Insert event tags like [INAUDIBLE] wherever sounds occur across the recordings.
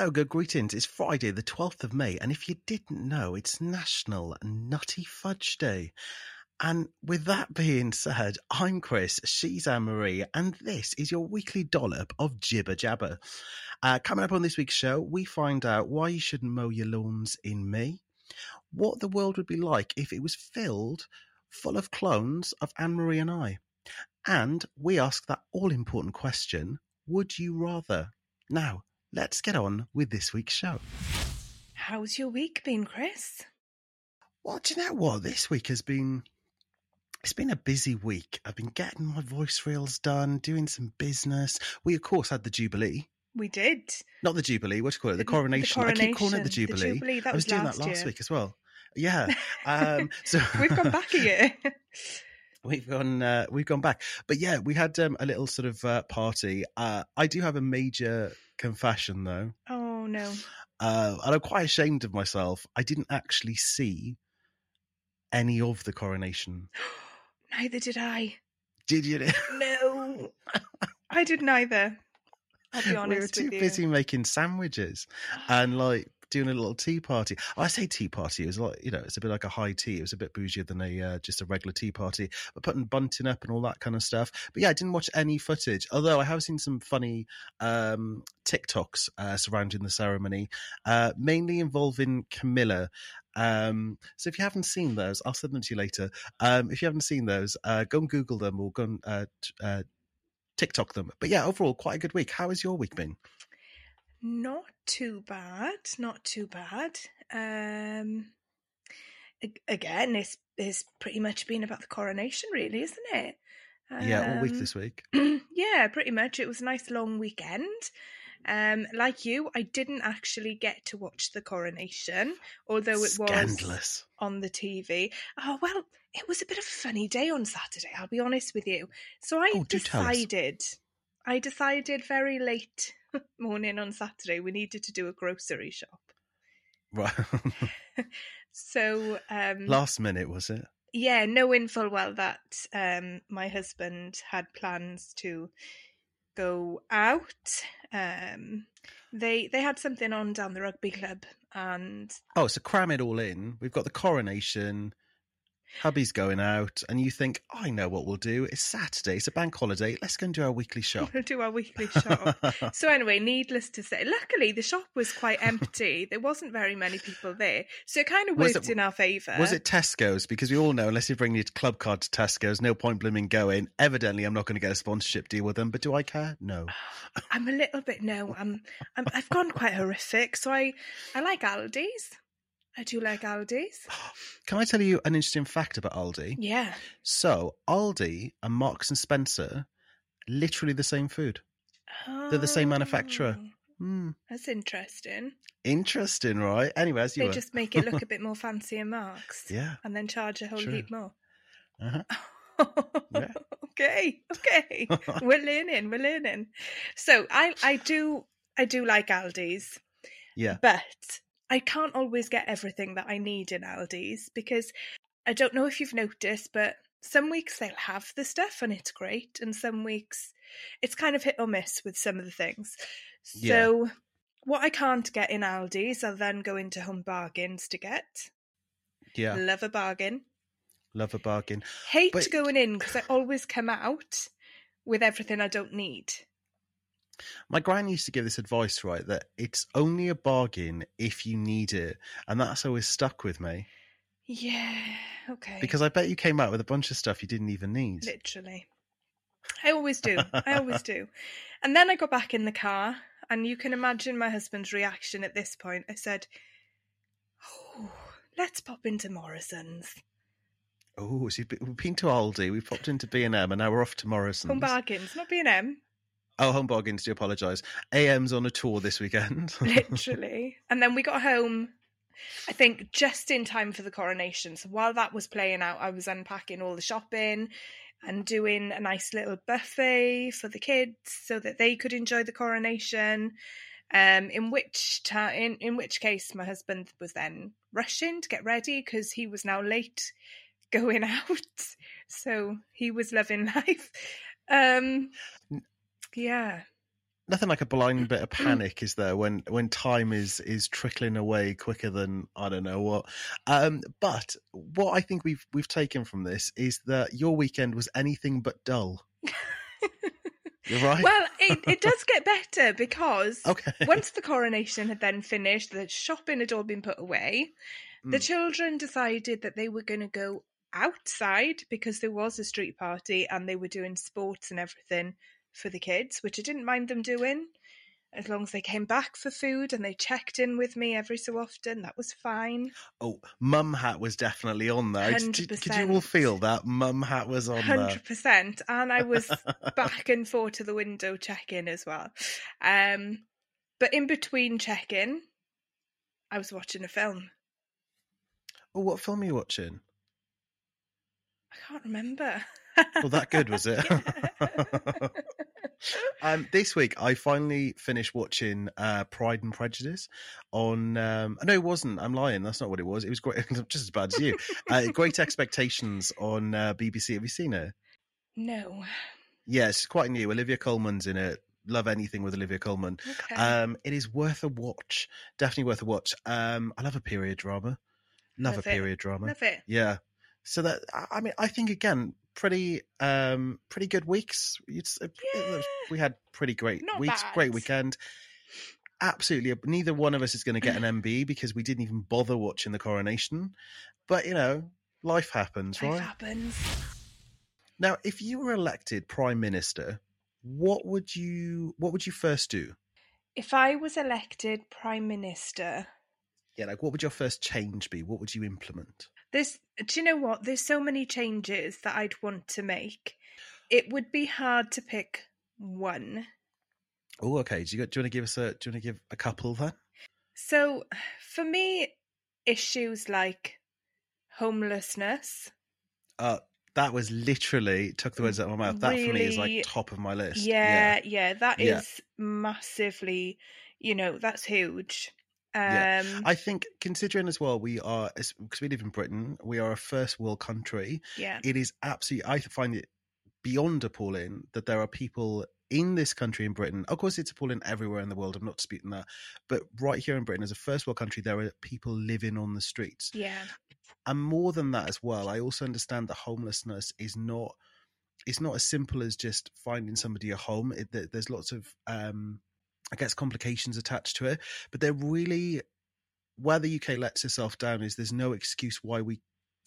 Hello, good greetings. It's Friday, the 12th of May, and if you didn't know, it's National Nutty Fudge Day. And with that being said, I'm Chris, she's Anne Marie, and this is your weekly dollop of jibber jabber. Uh, coming up on this week's show, we find out why you shouldn't mow your lawns in May, what the world would be like if it was filled full of clones of Anne Marie and I, and we ask that all important question would you rather? Now, let's get on with this week's show. How's your week been, Chris? Well, do you know what? This week has been. It's been a busy week. I've been getting my voice reels done, doing some business. We, of course, had the Jubilee. We did. Not the Jubilee, what do you call it? The coronation. I keep calling it the Jubilee. The Jubilee that I was, was doing that last year. week as well. Yeah. [LAUGHS] Um, so We've gone back a year. [LAUGHS] We've gone. Uh, we've gone back, but yeah, we had um, a little sort of uh, party. Uh, I do have a major confession though, oh no. uh, and I'm quite ashamed of myself. I didn't actually see any of the coronation. [GASPS] Neither did I. Did you? [LAUGHS] No. I didn't either. I'll be honest. we were too busy making sandwiches and like doing a little tea party. I say tea party. It was like you know, it's a bit like a high tea. It was a bit bougier than a uh, just a regular tea party. But putting bunting up and all that kind of stuff. But yeah, I didn't watch any footage. Although I have seen some funny um, TikToks uh, surrounding the ceremony, uh, mainly involving Camilla. Um, so if you haven't seen those, I'll send them to you later. Um, if you haven't seen those, uh, go and Google them or go and uh, uh, TikTok them. But yeah, overall, quite a good week. How has your week been? Not too bad. Not too bad. Um again, it's it's pretty much been about the coronation, really, isn't it? Yeah, all week Um, this week. [CLEARS THROAT] yeah, pretty much. It was a nice long weekend. Um, like you, I didn't actually get to watch the coronation, although it was Scandalous. on the TV. Oh well, it was a bit of a funny day on Saturday. I'll be honest with you. So I Oh, do tell us. decided, I decided very late [LAUGHS] morning on Saturday we needed to do a grocery shop. Right. [LAUGHS] So um, Last minute, was it? yeah, knowing full well that um, my husband had plans to go out. Um, they they had something on down the rugby club, and Oh, so cram it all in. We've got the coronation. Hubby's going out, and you think, I know what we'll do. It's Saturday. It's a bank holiday. Let's go and do our weekly shop. we'll do our weekly shop. [LAUGHS] so anyway, needless to say, luckily the shop was quite empty. there wasn't very many people there, so it kind of worked it- in our favour. Was it Tesco's? Because we all know, unless you bring your club card to Tesco's, no point blooming going. Evidently, I'm not going to get a sponsorship deal with them. But do I care? No. [SIGHS] I'm a little bit no. I'm, I'm I've gone quite horrific. So I I like Aldi's. I do like Aldi's. [GASPS] Can I tell you an interesting fact about Aldi? Yeah. So Aldi and Marks and Spencer, literally the same food. They're the same manufacturer. Oh, Hmm. That's interesting. Interesting, right? Anyway, as you They were. just make it look a [LAUGHS] bit more fancy and marks. Yeah. And then charge a whole True. heap more. Uh-huh. [LAUGHS] Yeah. okay, okay. [LAUGHS] we're learning, we're learning. So I I do I do like Aldi's, Yeah. but I can't always get everything that I need in Aldi's because I don't know if you've noticed, but some weeks they'll have the stuff and it's great, and some weeks it's kind of hit or miss with some of the things. Yeah. So what I can't get in Aldi's, I'll then go into Home Bargains to get. Yeah. Love a bargain. Love a bargain. Hate But- going in because I always come out with everything I don't need. My gran used to give this advice, right? That it's only a bargain if you need it. And that's always stuck with me. Yeah, okay. Because I bet you came out with a bunch of stuff you didn't even need. Literally. I always do. I always do. [LAUGHS] And then I got back in the car, and you can imagine my husband's reaction at this point. I said, Oh, let's pop into Morrison's. Oh, so we've been to Aldi, we've popped into B&M, and now we're off to Morrison's. Home bargains, not B&M. Oh, Home Bargains, do apologise. AM's on a tour this weekend. [LAUGHS] literally. And then we got home, I think, just in time for the coronation. So while that was playing out, I was unpacking all the shopping and doing a nice little buffet for the kids so that they could enjoy the coronation. Um, in which ta- in in which case, my husband was then rushing to get ready because he was now late going [LAUGHS] out. So he was loving [LAUGHS] life. Um, yeah. nothing like a blind bit of panic, is there? When when time is is trickling away quicker than I don't know what. Um, but what I think we've we've taken from this is that your weekend was anything but dull. [LAUGHS] You're right. Well, it, it [LAUGHS] does get better because okay. once the coronation had then finished, the shopping had all been put away. The Mm. children decided that they were going to go outside because there was a street party and they were doing sports and everything for the kids, which I didn't mind them doing. As long as they came back for food and they checked in with me every so often, that was fine. Oh, mum hat was definitely on there. Did, did- could you all feel that mum hat was on there? Hundred percent, and I was [LAUGHS] back and forth to the window checking as well. Um, but in between checking, I was watching a film. Oh, what film are you watching? I can't remember. Well, that good was it? Yeah. [LAUGHS] [LAUGHS] um, this week, I finally finished watching uh, Pride and Prejudice on. Um, no, it wasn't. I'm lying. That's not what it was. It was great, [LAUGHS] just as bad as you. Uh, great Expectations on uh, BBC. Have you seen it? no. Yes, it's quite new. Olivia Colman's in it. Love anything with Olivia Colman. Okay. Um, it is worth a watch. Definitely worth a watch. Um, I love a period drama. Love, Love a it. period drama. Love it. Yeah. So that I mean, I think again, pretty um pretty good weeks. It's, it- Yeah. we had pretty great Not weeks, great weekend. Absolutely, neither one of us is going to get an MB because we didn't even bother watching the coronation. But you know, life happens, Life right? happens. Now, if you were elected prime minister, what would you what would you first do? If I was elected prime minister, Yeah, like what would your first change be? What would you implement? There's, do you know what? There's so many changes that I'd want to make. It would be hard to pick one. Oh, okay. Do you, got- do you want to give us a do you want to give a couple then? So, for me, issues like homelessness, Uh, that was literally took the words out of my mouth. That for me is like top of my list. yeah, yeah, that is Yeah. massively, you know, that's huge. Um, Yeah. I think considering as well we are because we live in Britain, we are a first world country. yeah, It is absolutely. I find it beyond appalling that there are people in this country in Britain. Of course, it's appalling everywhere in the world. I'm not disputing that, but right here in Britain, as a first world country, there are people living on the streets. yeah, and more than that as well i also understand that homelessness is not it's not as simple as just finding somebody a home it, there's lots of um i guess complications attached to it but they're really where the uk lets itself down is there's no excuse why we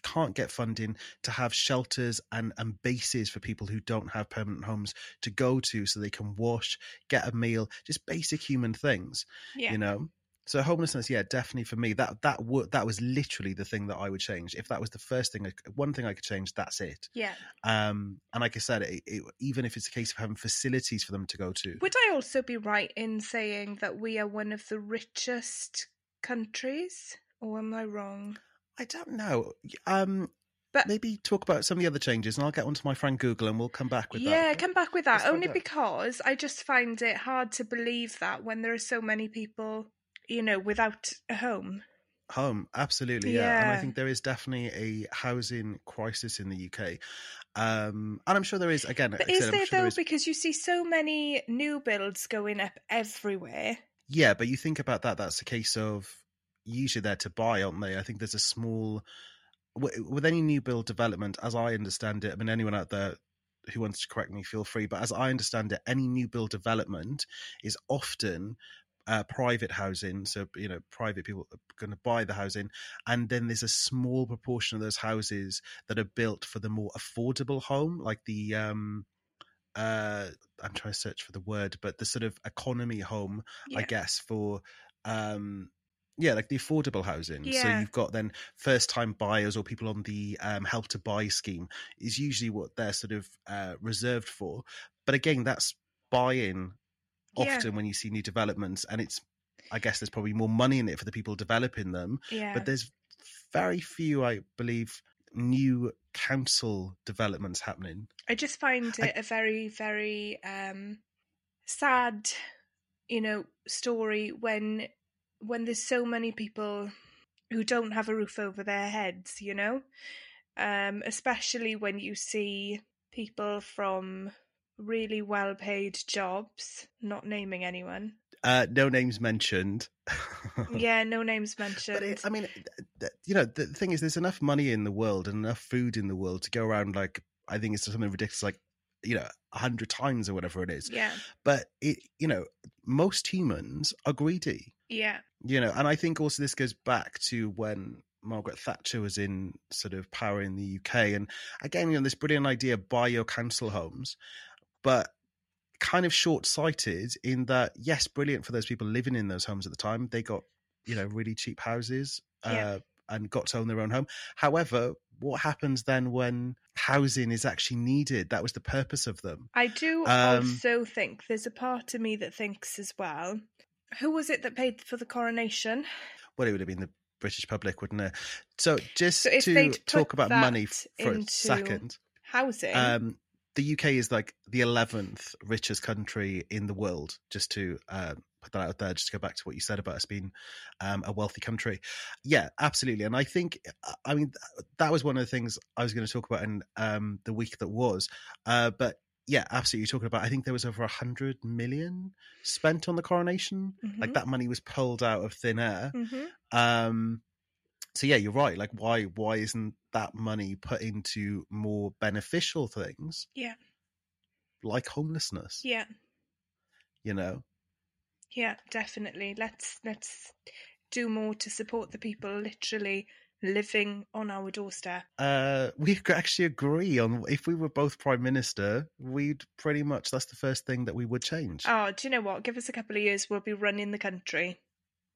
can't get funding to have shelters and, and bases for people who don't have permanent homes to go to so they can wash get a meal just basic human things yeah. you know so homelessness yeah definitely for me that that would that was literally the thing that i would change if that was the first thing I, one thing i could change that's it yeah. um and like i said it, it, even if it's a case of having facilities for them to go to Would I also be right in saying that we are one of the richest countries, or am I wrong? i don't know um But- maybe talk about some of the other changes and i'll get onto my friend google and we'll come back with yeah, that Yeah, come back with that. Let's Only because I just find it hard to believe that when there are so many people, you know, without a home. home absolutely yeah. and i think there is definitely a housing crisis in the uk um and i'm sure there is again But is there sure though? is- Because you see so many new builds going up everywhere. Yeah, but you think about that, that's a case of usually they're to buy, aren't they? I think there's a small, with any new build development, as I understand it, I mean, anyone out there who wants to correct me, feel free, but as I understand it, any new build development is often uh, private housing. So, you know, private people are going to buy the housing. And then there's a small proportion of those houses that are built for the more affordable home, like the, um, uh, I'm trying to search for the word, but the sort of economy home, I guess, for um yeah, like the affordable housing. So you've got then first time buyers or people on the um, help to buy scheme is usually what they're sort of uh, reserved for. But again, that's buying Yeah. often when you see new developments, and it's I guess there's probably more money in it for the people developing them, Yeah. but there's very few, I believe, new council developments happening. I just find it a very, very um, sad, you know, story when when there's so many people who don't have a roof over their heads. You know, um, especially when you see people from really well paid jobs, not naming anyone. Uh, no names mentioned. [LAUGHS] Yeah, no names mentioned. But it, I mean, you know, the thing is, there's enough money in the world and enough food in the world to go around. Like, I think it's something ridiculous, like you know, a hundred times or whatever it is. yeah, But it, you know, most humans are greedy. yeah, You know, and I think also this goes back to when Margaret Thatcher was in sort of power in the UK, and again, you know, this brilliant idea: buy your council homes, but kind of short-sighted in that yes brilliant for those people living in those homes at the time they got you know really cheap houses uh, Yeah. and got to own their own home however what happens then when housing is actually needed that was the purpose of them I do Um, also think there's a part of me that thinks as well. Who was it that paid for the coronation? well it would have been the british public wouldn't it so just So to talk about money for a second Housing. um the uk is like the 11th richest country in the world just to um put that out there just to go back to what you said about us being um, a wealthy country yeah absolutely and i think i mean that was one of the things i was going to talk about in um the week that was uh but yeah absolutely you're talking about i think there was over a hundred million spent on the coronation like Mhm. that money was pulled out of thin air Mhm. um so yeah you're right like why why isn't that money put into more beneficial things Yeah. like homelessness Yeah, you know yeah, definitely. Let's let's do more to support the people literally living on our doorstep. uh we could [LAUGHS] actually agree on if we were both prime minister we'd pretty much that's the first thing that we would change Oh, do you know what? Give us a couple of years, we'll be running the country.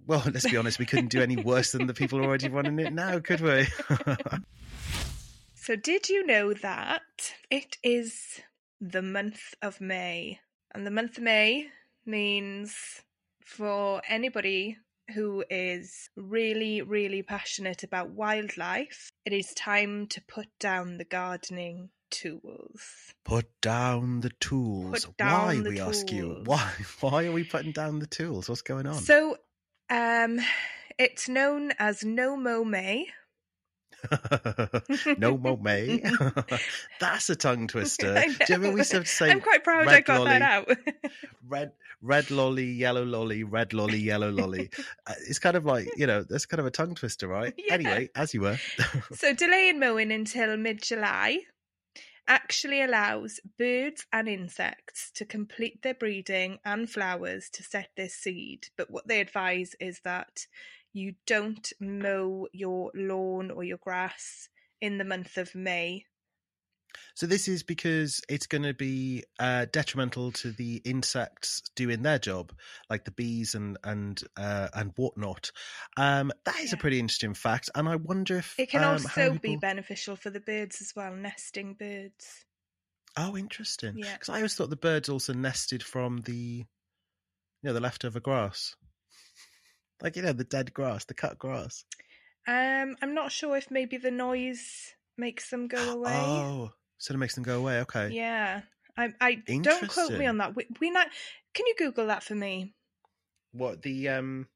well [LAUGHS] let's be honest we couldn't do any worse than the people already running it now could we [LAUGHS] So, did you know that it is the month of May? And the month of May means for anybody who is really, really passionate about wildlife, it is time to put down the gardening tools. put down the tools Put down why the we ask you why [LAUGHS] why are we putting down the tools what's going on So, um, it's known as No Mow May. [LAUGHS] no more May. [LAUGHS] That's a tongue twister. [LAUGHS] Do you remember we used to say I'm quite proud I got that out. red red lolly, yellow lolly, red lolly, yellow lolly. Uh, it's kind of like you know, that's kind of a tongue twister, right? Yeah. Anyway, as you were. So delaying mowing until mid July actually allows birds and insects to complete their breeding and flowers to set their seed. But what they advise is that you don't mow your lawn or your grass in the month of May. so this is because it's going to be uh, detrimental to the insects doing their job, like the bees and and uh, and whatnot. Um, that is a pretty interesting fact, and I wonder if It can um, also how be beneficial for the birds as well, nesting birds. Oh, interesting. Yeah. Because I always thought the birds also nested from the, you know, the leftover grass, like you know, the dead grass, the cut grass. Um, I'm not sure if maybe the noise makes them go away. Oh, so it makes them go away. Okay. Yeah. I, I don't quote me on that. We, we not, can you Google that for me? What the um?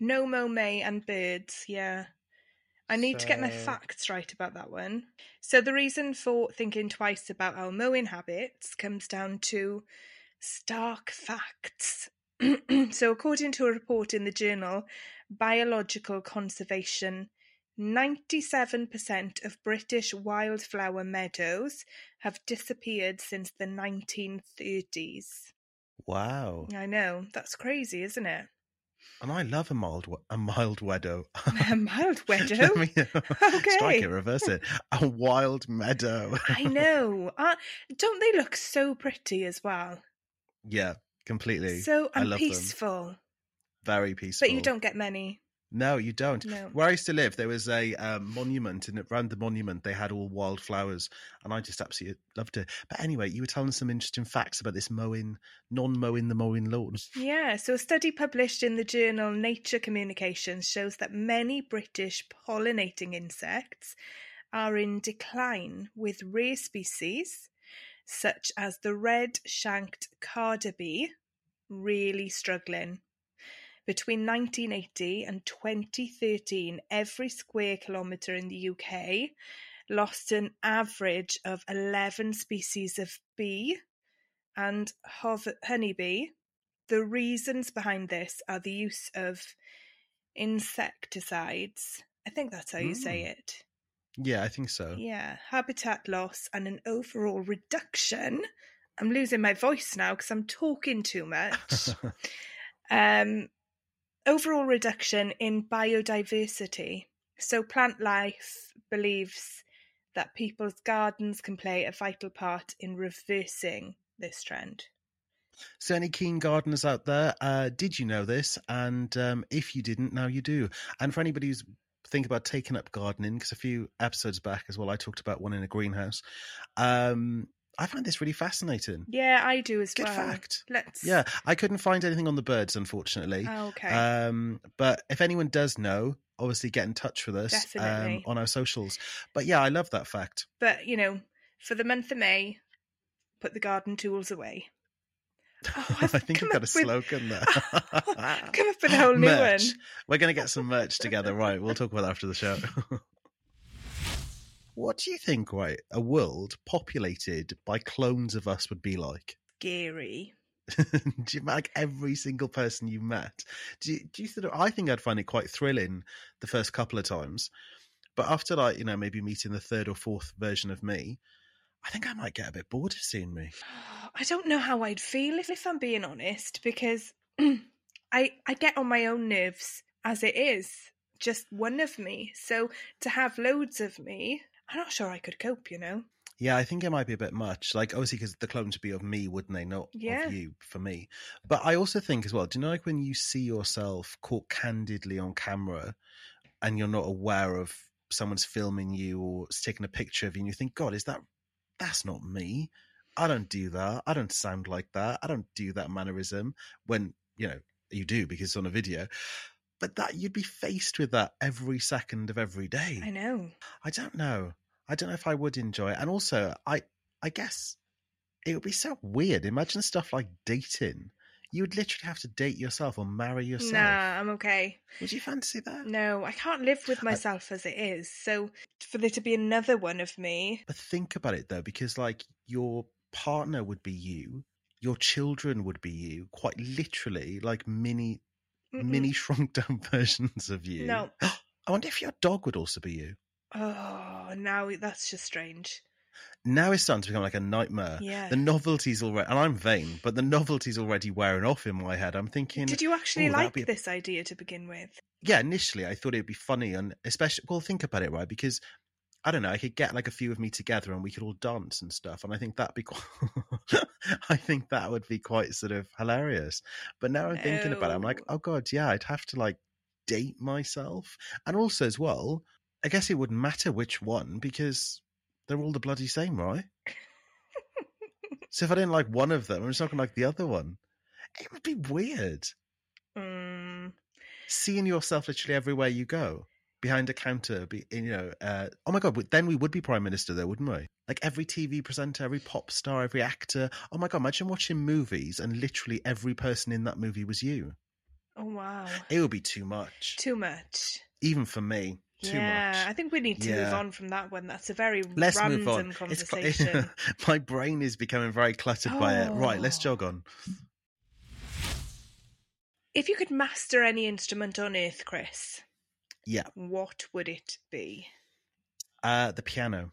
No Mow May and birds. Yeah. I need to get my facts right about that one. So the reason for thinking twice about our mowing habits comes down to stark facts. [CLEARS THROAT] so according to a report in the journal Biological Conservation, 97% of British wildflower meadows have disappeared since the 1930s. Wow. I know, that's crazy, isn't it? And I love a mild, a mild meadow. [LAUGHS] A mild [LAUGHS] meadow? me- [LAUGHS] Okay. Strike it, reverse it. A wild meadow. I know. Uh, don't they look so pretty as well? yeah, completely. So and love them. peaceful. Very peaceful. But you don't get many. No, you don't. No. Where I used to live, there was a um, monument, and around the monument, they had all wildflowers, and I just absolutely loved it. But anyway, you were telling some interesting facts about this mowing, non-mowing the mowing lawn. Yeah, so a study published in the journal Nature Communications shows that many British pollinating insects are in decline, with rare species such as the red shanked carder bee really struggling. Between 1980 and 2013, every square kilometre in the UK lost an average of 11 species of bee and honeybee. The reasons behind this are the use of insecticides. I think that's how you say Mm. it. Yeah, I think so. Yeah, habitat loss and an overall reduction. I'm losing my voice now because I'm talking too much. [LAUGHS] um, overall reduction in biodiversity. So, Plantlife believes that people's gardens can play a vital part in reversing this trend. So, any keen gardeners out there, uh, did you know this? And um, if you didn't, now you do. And for anybody who's thinking about taking up gardening, because a few episodes back as well, I talked about one in a greenhouse. Um, I find this really fascinating. Yeah, I do as Good well. fact. Let's. Yeah, I couldn't find anything on the birds, unfortunately. Oh, okay. Um, but if anyone does know, obviously get in touch with us um, on our socials. But yeah, I love that fact. but, you know, for the month of May, put the garden tools away. Oh, [LAUGHS] I think you've got a with- slogan [LAUGHS] there. I've come up with a whole new merch. one. We're going to get some merch together, right? We'll talk about that after the show. [LAUGHS] what do you think, right? A world populated by clones of us would be like? Scary. do you like every single person you met? Do you, do you think? I think I'd find it quite thrilling the first couple of times, but after like you know maybe meeting the third or fourth version of me, I think I might get a bit bored of seeing me. [SIGHS] I don't know how I'd feel if, if I'm being honest, because [CLEARS THROAT] I I get on my own nerves as it is, just one of me. So to have loads of me, I'm not sure I could cope. You know? Yeah, I think it might be a bit much. Like, obviously, because the clones would be of me, wouldn't they? Not Yeah. of you for me. But I also think as well, do you know, like when you see yourself caught candidly on camera and you're not aware of someone's filming you or taking a picture of you and you think, God, is that, that's not me. I don't do that. I don't sound like that. I don't do that mannerism when, you know, you do because it's on a video. But that you'd be faced with that every second of every day. I know. I don't know. I don't know if I would enjoy it. And also, I I guess it would be so weird. Imagine stuff like dating. You would literally have to date yourself or marry yourself. Nah, I'm okay. Would you fancy that? No, I can't live with myself as it is. So for there to be another one of me, But think about it though, because like your partner would be you, your children would be you, quite literally, like mini mm-mm. mini [LAUGHS] shrunk down versions of you. No. [GASPS] I wonder if your dog would also be you. Oh, now that's just strange. Now it's starting to become like a nightmare. Yeah. The novelty's already, and I'm vain, but the novelty's already wearing off in my head. I'm thinking, Did you actually "Ooh, like a- this idea to begin with? yeah, initially I thought it'd be funny, and especially, well, think about it, right? Because I don't know, I could get like a few of me together and we could all dance and stuff, and I think that'd be, quite, [LAUGHS] I think that would be quite sort of hilarious. But now I'm thinking about it, I'm like, oh, oh god, yeah, I'd have to like date myself, and also as well, I guess it wouldn't matter which one because they're all the bloody same, right? [LAUGHS] so if I didn't like one of them, I'm just not gonna like the other one. It would be weird Mm, seeing yourself literally everywhere you go behind a counter be you know uh, oh my god then we would be prime minister though wouldn't we like every tv presenter every pop star every actor oh my god imagine watching movies and literally every person in that movie was you oh wow. it would be too much Too much. even for me too yeah, much I think we need to move on from that one. That's a very let's random move on [LAUGHS] conversation. my brain is becoming very cluttered by it right let's Oh. jog on if you could master any instrument on earth, Chris, yeah what would it be? Uh, the piano.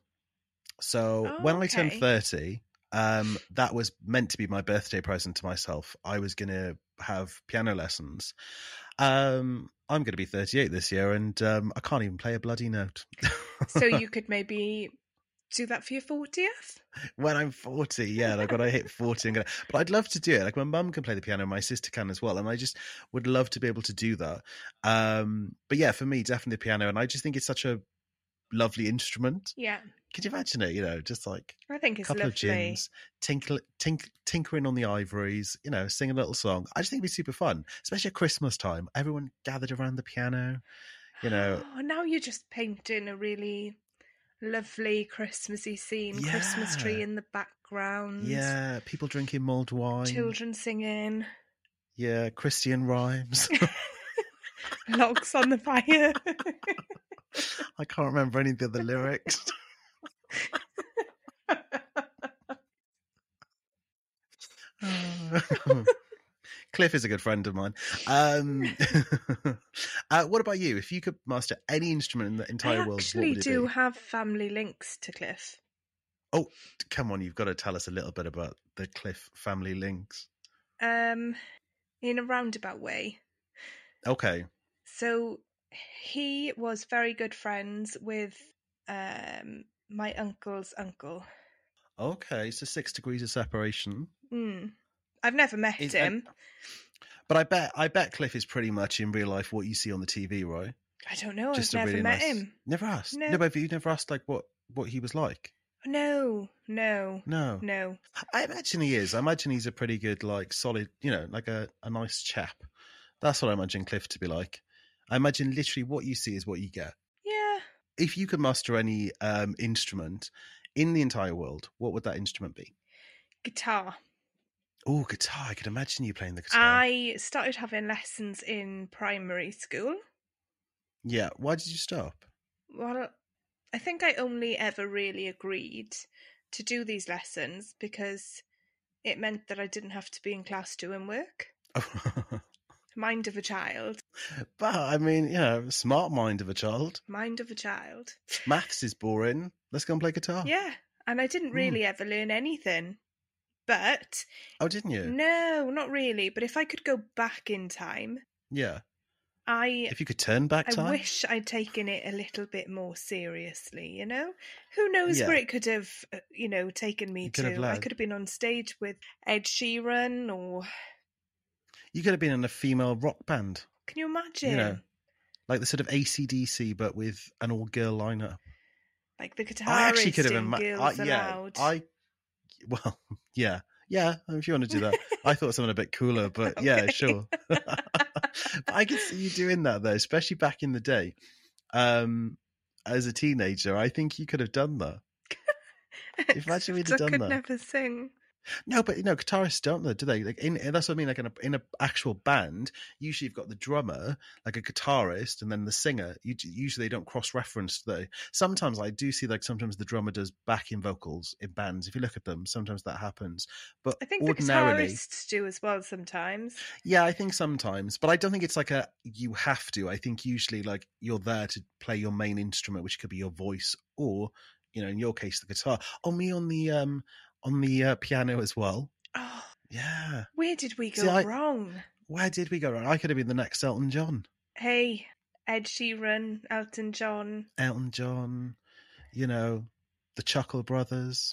So Oh, when I turned 30, um, that was meant to be my birthday present to myself. I was going to have piano lessons. Um, I'm going to be 38 this year and um, I can't even play a bloody note. So you [LAUGHS] could maybe do that for your 40th? when I'm 40, yeah, I've got to hit 40. I'm gonna, but I'd love to do it. Like my mum can play the piano, my sister can as well, and I just would love to be able to do that. Um, but yeah, for me, definitely piano, and I just think it's such a lovely instrument. Yeah, Could you imagine it? You know, just like I think a couple lovely. of gins, tinkle, tink, tinkering on the ivories, you know, sing a little song. I just think it'd be super fun, especially at Christmas time. Everyone gathered around the piano, you know. Oh, now you're just painting a really lovely Christmassy scene. Christmas tree in the background. Yeah, people drinking mulled wine. Children singing. Yeah, Christian rhymes. [LAUGHS] [LAUGHS] [LAUGHS] Logs on the fire. I can't remember any of the other lyrics. [LAUGHS] Cliff is a good friend of mine. Um, [LAUGHS] uh, what about you? If you could master any instrument in the entire I world, actually would it do be? have family links to Cliff. Oh, come on, you've got to tell us a little bit about the Cliff family links. Um, in a roundabout way. Okay. So he was very good friends with um my uncle's uncle. Okay, so six degrees of separation. Mm. I've never met Is- him. But I bet I bet Cliff is pretty much in real life what you see on the TV, right? I don't know. Just I've never really met nice- him. Never asked. No. No, but you never asked like what what he was like. No, no, No. no. I imagine he is. I imagine he's a pretty good, like solid, you know, like a, a nice chap. That's what I imagine Cliff to be like. I imagine literally what you see is what you get. Yeah. If you could master any um, instrument in the entire world, what would that instrument be? Guitar. Oh, guitar. I could imagine you playing the guitar. I started having lessons in primary school. Yeah. Why did you stop? Well, I think I only ever really agreed to do these lessons because it meant that I didn't have to be in class doing work. [LAUGHS] Mind of a child. but I mean, you know, smart mind of a child. Mind of a child. Maths is boring. Let's go and play guitar. Yeah. And I didn't Hmm. really ever learn anything. But Oh, didn't you? no, not really. But if I could go back in time, Yeah. I If you could turn back I time. I wish I'd taken it a little bit more seriously, you know? Who knows Yeah. where it could have, uh, you know, taken me You could have to? I could have been on stage with Ed Sheeran or You could have been in a female rock band. can you imagine? You know, like the sort of ACDC, but with an all girl lineup. Like the guitarist I actually could have in ima- yeah. I well, [LAUGHS] yeah, yeah. If you want to do that, [LAUGHS] I thought something a bit cooler, but yeah, sure. [LAUGHS] but I could see you doing that though, especially back in the day. Um, as a teenager, I think you could have done that. Imagine we'd have I done could that. never sing. No, but you know, guitarists don't though, do they? Like in that's what I mean. Like in a in a actual band, usually you've got the drummer, like a guitarist, and then the singer. You, usually they don't cross reference though. Sometimes I do see like sometimes the drummer does backing vocals in bands. If you look at them, sometimes that happens. But I think the ordinarily, guitarists do as well sometimes. yeah, I think sometimes, but I don't think it's like a you have to. I think usually like you're there to play your main instrument, which could be your voice or you know, in your case, the guitar. Oh, me on the um on the uh, piano as well. Oh, Yeah. where did we go See, I- wrong? Where did we go wrong? I could have been the next Elton John. Hey, Ed Sheeran, Elton John. Elton John, you know, the Chuckle Brothers.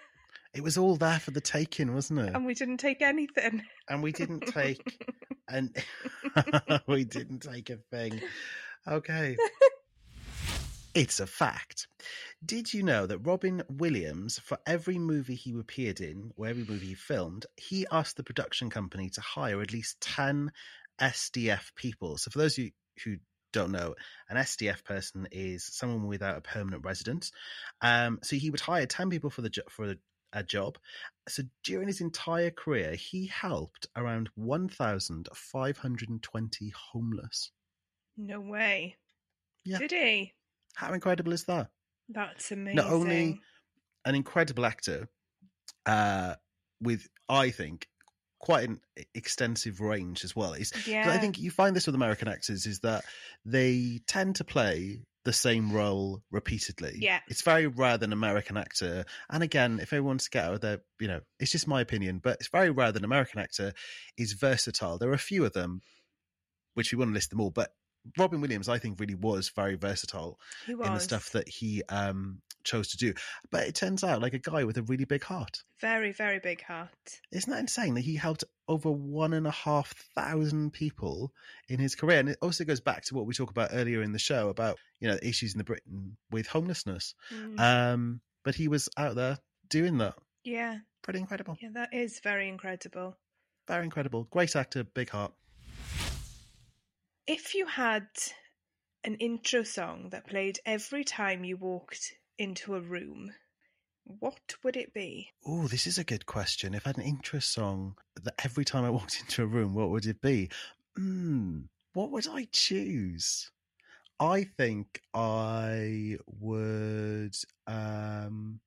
[LAUGHS] it was all there for the taking, wasn't it? And we didn't take anything. And we didn't take and [LAUGHS] [LAUGHS] we didn't take a thing. Okay. It's a fact. Did you know that Robin Williams, for every movie he appeared in, or every movie he filmed, he asked the production company to hire at least 10 SDF people? So, for those of you who don't know, an SDF person is someone without a permanent residence. Um, so, he would hire 10 people for the jo- for a, a job. So, during his entire career, he helped around 1,520 homeless. No way. Yeah. Did he? How incredible is that? That's amazing. Not only an incredible actor uh, with, I think, quite an extensive range as well. It's, yeah. I think you find this with American actors is that they tend to play the same role repeatedly. Yeah. It's very rare that an American actor, and again, if everyone wants to get out of their, you know, it's just my opinion, but it's very rare that an American actor is versatile. There are a few of them, which we won't list them all, but Robin Williams, I think, really was very versatile was in the stuff that he um, chose to do. But it turns out, like a guy with a really big heart. very, very big heart. Isn't that insane that he helped over one and a half thousand people in his career? And it also goes back to what we talked about earlier in the show about you know issues in the Britain with homelessness. Mm. Um, but he was out there doing that. yeah, Pretty incredible. yeah, that is very incredible. Very incredible. Great actor, big heart. If you had an intro song that played every time you walked into a room, what would it be? Oh, this is a good question. If I had an intro song that every time I walked [LAUGHS] into a room, what would it be? Hmm, what would I choose? I think I would. Um,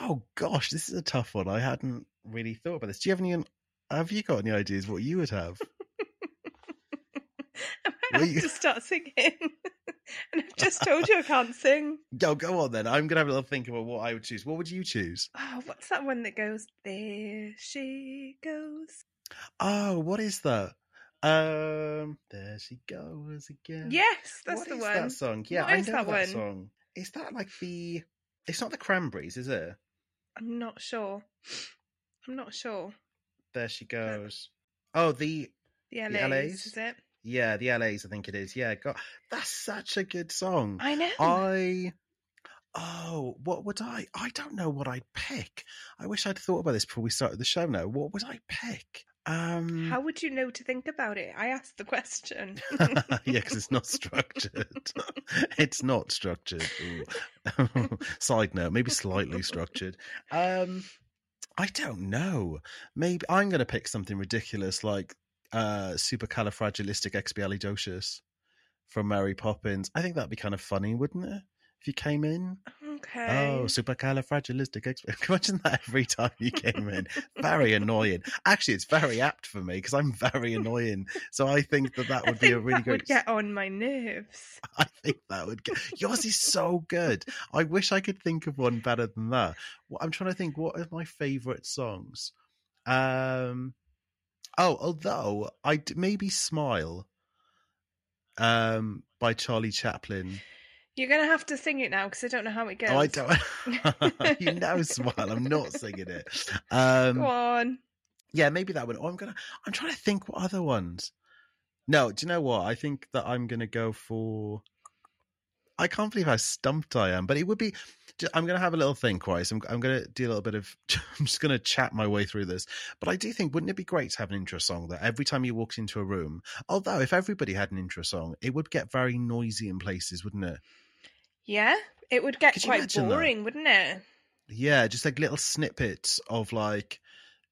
oh gosh, this is a tough one. I hadn't really thought about this. Do you have any Have you got any ideas what you would have? I have [LAUGHS] you- to start singing. [LAUGHS] and I've [LAUGHS] just told you I can't sing. Go, go on then. I'm gonna have a little think about what I would choose. What would you choose? Oh, what's that one that goes, There she goes? Oh, what is that? Um, there she goes again. Yes, that's What the one. that song? Yeah, What I is know that that, song. Is that like the? It's not the Cranberries, is it? I'm not sure. I'm not sure. There she goes. Oh, the The The LA's, LA's? is it? Yeah, the LA's. I think it is. Yeah, God, that's such a good song. I know. I oh, what would I? I don't know what I'd pick. I wish I'd thought about this before we started the show. Now, what would I pick? Um, How would you know to think about it? I asked the question. [LAUGHS] yeah, because [LAUGHS] [LAUGHS] it's not structured. it's not structured. Side note, maybe slightly structured. Um, I don't know. Maybe I'm going to pick something ridiculous like uh, supercalifragilisticexpialidocious from Mary Poppins. I think that'd be kind of funny, wouldn't it? If you came in, okay. oh, supercalifragilisticexpialidocious. [LAUGHS] Imagine that every time you came in. Very annoying. Actually, it's very apt for me because I'm very annoying. So I think that that would be a really that good. would get on my nerves. I think that would get yours is so good. I wish I could think of one better than that. I'm trying to think, what are my favourite songs? Um, oh, although I maybe "Smile," um, by Charlie Chaplin. You're going to have to sing it now because I don't know how it goes. Oh, I don't. [LAUGHS] you know, "Smile." I'm not singing it. Go Um, on. yeah, maybe that one. Oh, I'm gonna. I'm trying to think what other ones. No, do you know what? I think that I'm gonna go for. I can't believe how stumped I am, but it would be. I'm gonna have a little think? So I'm, I'm gonna do a little bit of. [LAUGHS] I'm just gonna chat my way through this, but I do think, wouldn't it be great to have an intro song that every time you walked into a room? Although, if everybody had an intro song, it would get very noisy in places, wouldn't it? Yeah, it would get Could quite imagine that? boring, wouldn't it? Yeah, just like little snippets of like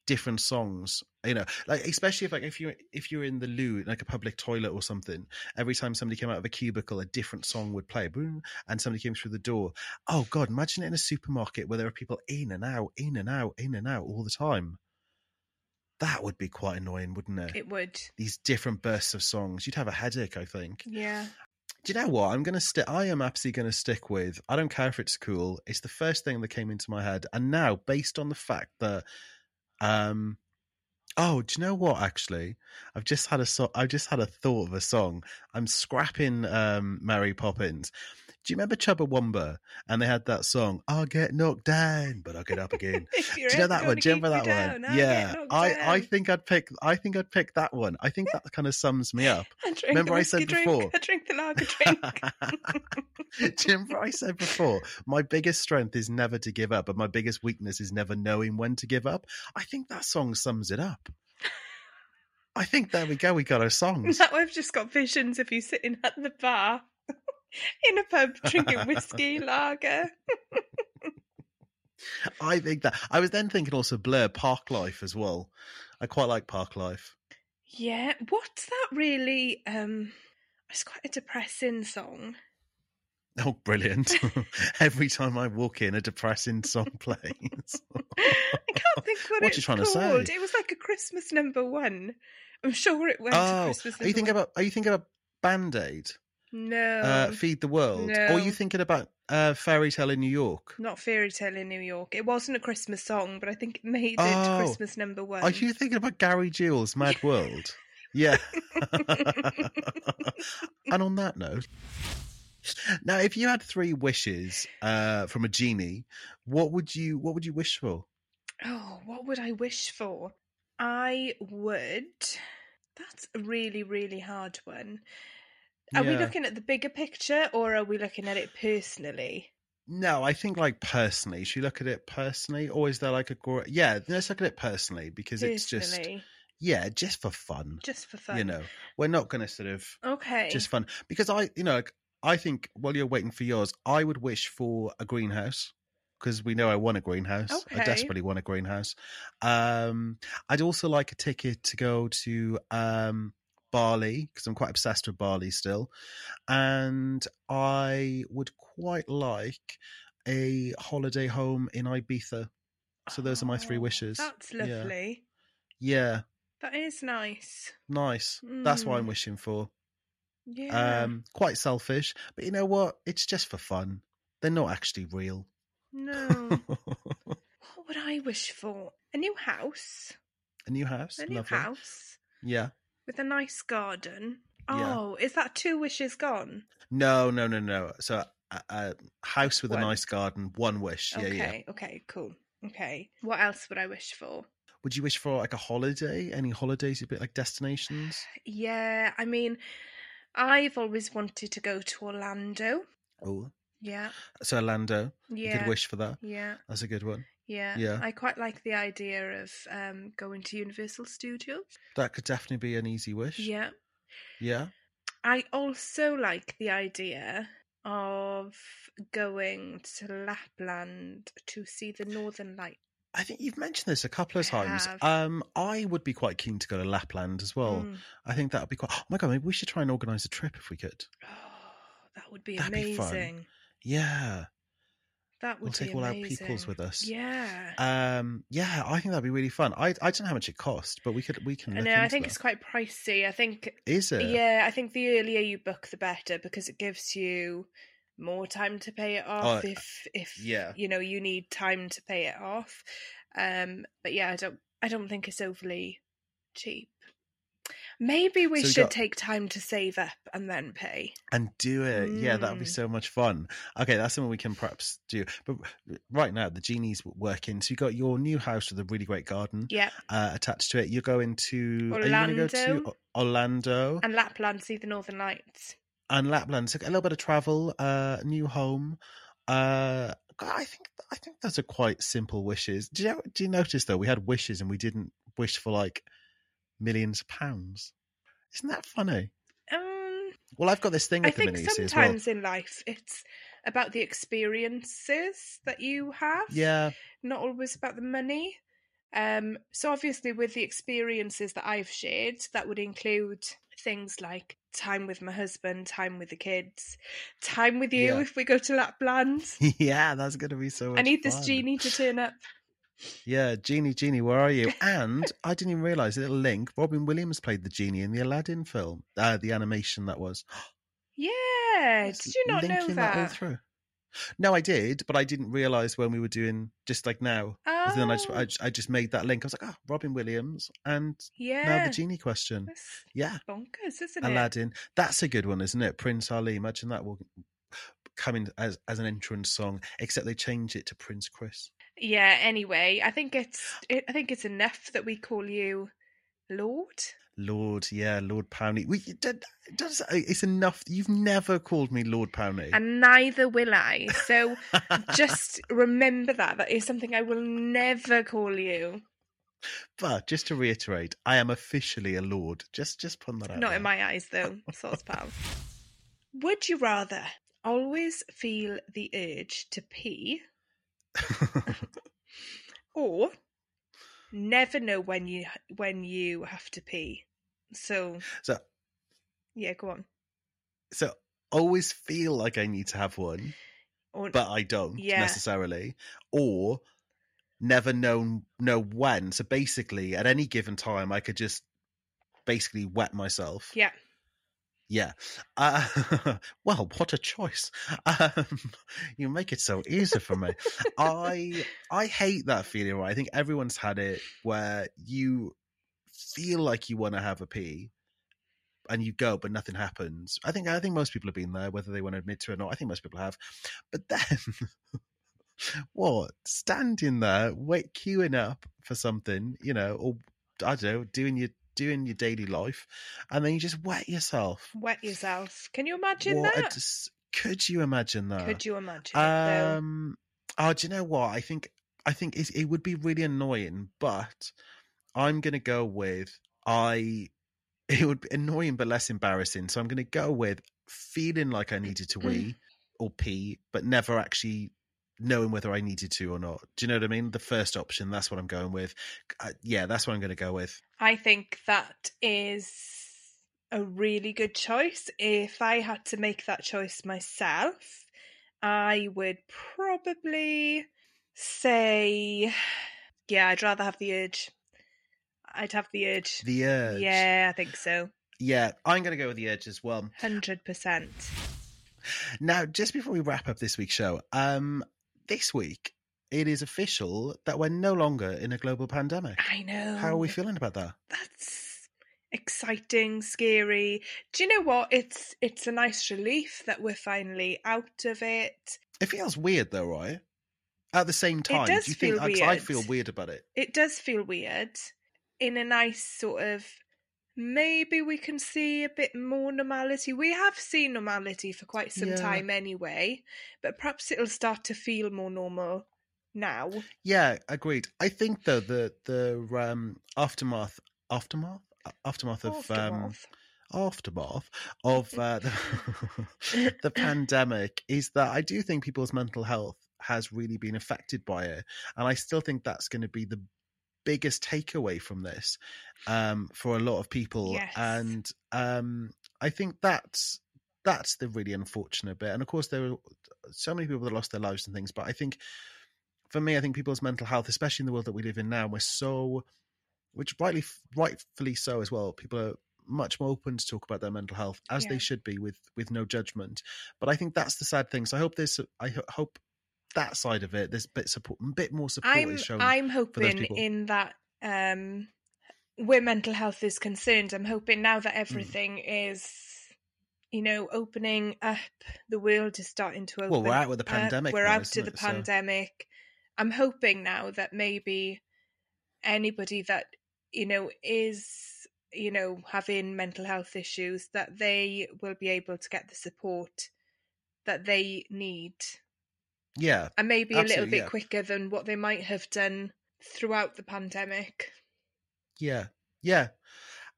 different songs. You know, like especially if like if you're if you're in the loo, like a public toilet or something, every time somebody came out of a cubicle, a different song would play. Boom, and somebody came through the door. Oh God, imagine it in a supermarket where there are people in and out, in and out, in and out all the time. That would be quite annoying, wouldn't it? It would. These different bursts of songs. You'd have a headache, I think. Yeah. Do you know what? I'm gonna stick. I am absolutely gonna stick with. I don't care if it's cool. It's the first thing that came into my head, and now based on the fact that, um, oh, do you know what? Actually, I've just had a so- I've just had a thought of a song. I'm scrapping um Mary Poppins. Do you remember Chumbawamba? And they had that song. I'll get knocked down, but I'll get up again. [LAUGHS] Do you know that one? Do you remember that you one? I'll yeah, I, I think I'd pick. I think I'd pick that one. I think that [LAUGHS] kind of sums me up. I Remember I said drink. before? I drink the lager [LAUGHS] drink. Do you remember I said before, my biggest strength is never to give up, but my biggest weakness is never knowing when to give up? I think that song sums it up. I think there we go, we got our songs. now I've just got visions of you sitting at the bar [LAUGHS] in a pub [LAUGHS] drinking whiskey lager. I think that. I was then thinking also Blur, Parklife as well. I quite like Parklife. Yeah, what's that really? Um, it's quite a depressing song. Oh, brilliant. [LAUGHS] Every time I walk in, a depressing song plays. I can't think what, What it's trying to say? called. It was like a Christmas number one. I'm sure it went to oh, Christmas. are you thinking one. about, are you thinking about Band Aid? No, uh, Feed the World? Or are you thinking about uh, Fairy Tale in New York? not Fairy Tale in New York. It wasn't a Christmas song, but I think it made it Oh. to Christmas number one. Are you thinking about Gary Jules' Mad World? Yeah. [LAUGHS] and on that note, now if you had three wishes uh, from a genie, what would you what would you wish for? Oh, what would I wish for? I would. That's a really, really hard one. Are we looking at the bigger picture or are we looking at it personally? No, I think like personally, should you look at it personally, or is there like a yeah? Let's look at it personally because it's just yeah, just for fun. just for fun. You know, we're not going to sort of Okay. just fun because I, you know, like, I think while you're waiting for yours, I would wish for a greenhouse because we know I want a greenhouse. I desperately want a greenhouse. Um, I'd also like a ticket to go to um, Bali because I'm quite obsessed with Bali still, and I would quite like a holiday home in Ibiza. So those are my three wishes. That's Yeah. lovely. Yeah, That is nice. nice. That's what I'm Mm. wishing for. Yeah. Um, quite selfish, but you know what? It's just for fun. They're not actually real. no. [LAUGHS] what would I wish for? A new house. a new house, A new lovely. house Yeah. With a nice garden. Yeah. Oh, is that two wishes gone? No, no, no, no. So a, a house with One. a nice garden, one wish. Yeah, yeah. okay, okay, cool. Okay. What else would I wish for? Would you wish for like a holiday? Any holidays, a bit like destinations? Yeah, I mean, I've always wanted to go to Orlando. Oh, Yeah, so Orlando. You yeah, could wish for that. yeah, That's a good one. Yeah. Yeah. I quite like the idea of um, going to Universal Studios. That could definitely be an easy wish. Yeah. Yeah. I also like the idea of going to Lapland to see the Northern Light. I think you've mentioned this a couple of times. Um, I would be quite keen to go to Lapland as well. Mm. I think that would be quite. Oh my god, maybe we should try and organise a trip if we could. Oh, that would be That'd be amazing. Yeah, That would we'll take all our peoples with us. Yeah. Um, yeah, I think that'd be really fun. I I don't know how much it costs, but we could we can. I know, I think that. it's quite pricey. I think Is it? Yeah, I think the earlier you book, the better because it gives you more time to pay it off. Oh, if if yeah. you know you need time to pay it off. Um, but yeah, I don't I don't think it's overly cheap. Maybe we So we should got- take time to save up and then pay. and do it. Yeah, that would be Mm. so much fun. Okay, that's something we can perhaps do. But right now, the genie's working. So you got your new house with a really great garden Yeah, uh, attached to it. You're going to are you going to go to Orlando. Orlando and, and Lapland, see the Northern Lights. And Lapland. So a little bit of travel, uh, new home. Uh, I think I think those are quite simple wishes. Do you do you notice though we had wishes and we didn't wish for like millions of pounds? Isn't that funny? Um, Well, I've got this thing I the think as well. sometimes in life it's about the experiences that you have. Yeah, not always about the money. Um, so obviously, with the experiences that I've shared, that would include things like time with my husband, time with the kids, time with you Yeah. if we go to Lapland. [LAUGHS] yeah, that's going to be so much I need this genie to turn up. Yeah, Genie, Genie, where are you? And I didn't even realize a little link. Robin Williams played the genie in the Aladdin film, uh, the animation that was. [GASPS] Yeah, did you not know linking all that? through. No, I did, but I didn't realize when we were doing just like now. Oh, Then I just, I just, I just made that link. I was like, oh, Robin Williams, and yeah, now the genie question. That's Yeah, bonkers, isn't it? Aladdin. That's a good one, isn't it? Prince Ali. Imagine that will come in as as an entrance song, except they change it to Prince Chris. Yeah. Anyway, I think it's I think it's enough that we call you Lord. Lord, yeah, Lord Powney. We does uh, it's enough. You've never called me Lord Powney. and neither will I. So [LAUGHS] just remember that. That is something I will never call you. but just to reiterate, I am officially a lord. Just, just put that out. Not there. in my eyes, though. [LAUGHS] Sauce pal. Would you rather always feel the urge to pee [LAUGHS] or never know when you when you have to pee? So so, yeah, go on. so always feel like I need to have one, Or but I don't Yeah. necessarily, or never know know when. So basically, at any given time, I could just basically wet myself. yeah, Yeah. Uh, [LAUGHS] well, what a choice. [LAUGHS] Um, you make it so easy for me. I I hate that feeling. Right? I think everyone's had it where you feel like you want to have a pee, and you go, but nothing happens. I think I think most people have been there, whether they want to admit to it or not. I think most people have. But then, [LAUGHS] what? Standing there, wait, queuing up for something, you know, or I don't know, doing your doing your daily life, and then you just wet yourself. wet yourself. Can you imagine What that? dis- could you imagine that? Could you imagine? Um. Oh, do you know what? I think I think it, it would be really annoying, but I'm gonna go with I. [LAUGHS] It would be annoying but less embarrassing. So I'm gonna go with feeling like I needed to wee or pee, but never actually knowing whether I needed to or not. Do you know what I mean? The first option. That's what I'm going with. Uh, yeah, that's what I'm gonna go with. I think that is a really good choice. If I had to make that choice myself, I would probably say, yeah, I'd rather have the urge. I'd have the urge. The urge. Yeah, I think so. Yeah, I'm going to go with the urge as well. Hundred percent. Now, just before we wrap up this week's show, um, this week it is official that we're no longer in a global pandemic. I know. How are we feeling about that? That's exciting, scary. Do you know what? It's it's a nice relief that we're finally out of it. It feels weird though, right? At the same time, does do you think? feel 'cause I feel weird about it. It does feel weird in a nice sort of maybe we can see a bit more normality. We have seen normality for quite some Yeah. time anyway, but perhaps it'll start to feel more normal now. Yeah, agreed. I think though the the um, aftermath, aftermath, aftermath of um, Aftermath. aftermath of uh, the, [LAUGHS] the pandemic is that I do think people's mental health has really been affected by it, and I still think that's going to be the biggest takeaway from this um, for a lot of people. Yes. And um, I think that's that's the really unfortunate bit. And of course, there were so many people that lost their lives and things, but I think for me, I think people's mental health, especially in the world that we live in now, we're so, which rightly, rightfully so as well. People are much more open to talk about their mental health as Yeah. they should be, with with no judgment. But I think that's the sad thing. So I hope this, I ho- hope that side of it, there's bit support, bit more support I'm is shown. I'm hoping in that um where mental health is concerned, I'm hoping now Hmm. that everything is you know opening up, the world is starting to open. well, we're out with the up, pandemic. we're now, out of the it? So- pandemic. I'm hoping now that maybe anybody that you know is you know having mental health issues that they will be able to get the support that they need yeah, and maybe a little bit yeah. quicker than what they might have done throughout the pandemic. Yeah, yeah.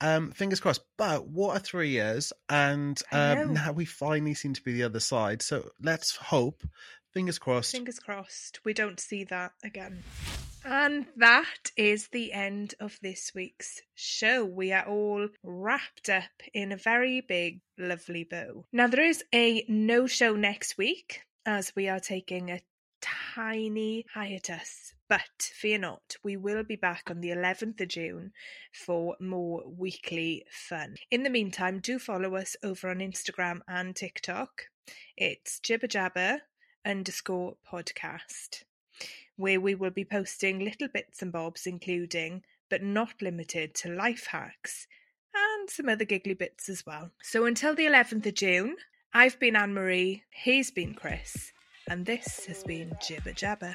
Um, fingers crossed. But what a three years, and um, now we finally seem to be the other side. So let's hope. Fingers crossed. Fingers crossed we don't see that again. And that is the end of this week's show. We are all wrapped up in a very big, lovely bow. Now, there is a no show next week as we are taking a tiny hiatus. But fear not, we will be back on the 11th of June for more weekly fun. In the meantime, do follow us over on Instagram and TikTok. It's Jibber Jabber underscore podcast, where we will be posting little bits and bobs, including but not limited to life hacks and some other giggly bits as well. So until the 11th of June, I've been Anne Marie, he's been Chris, and this has been Jibber Jabber.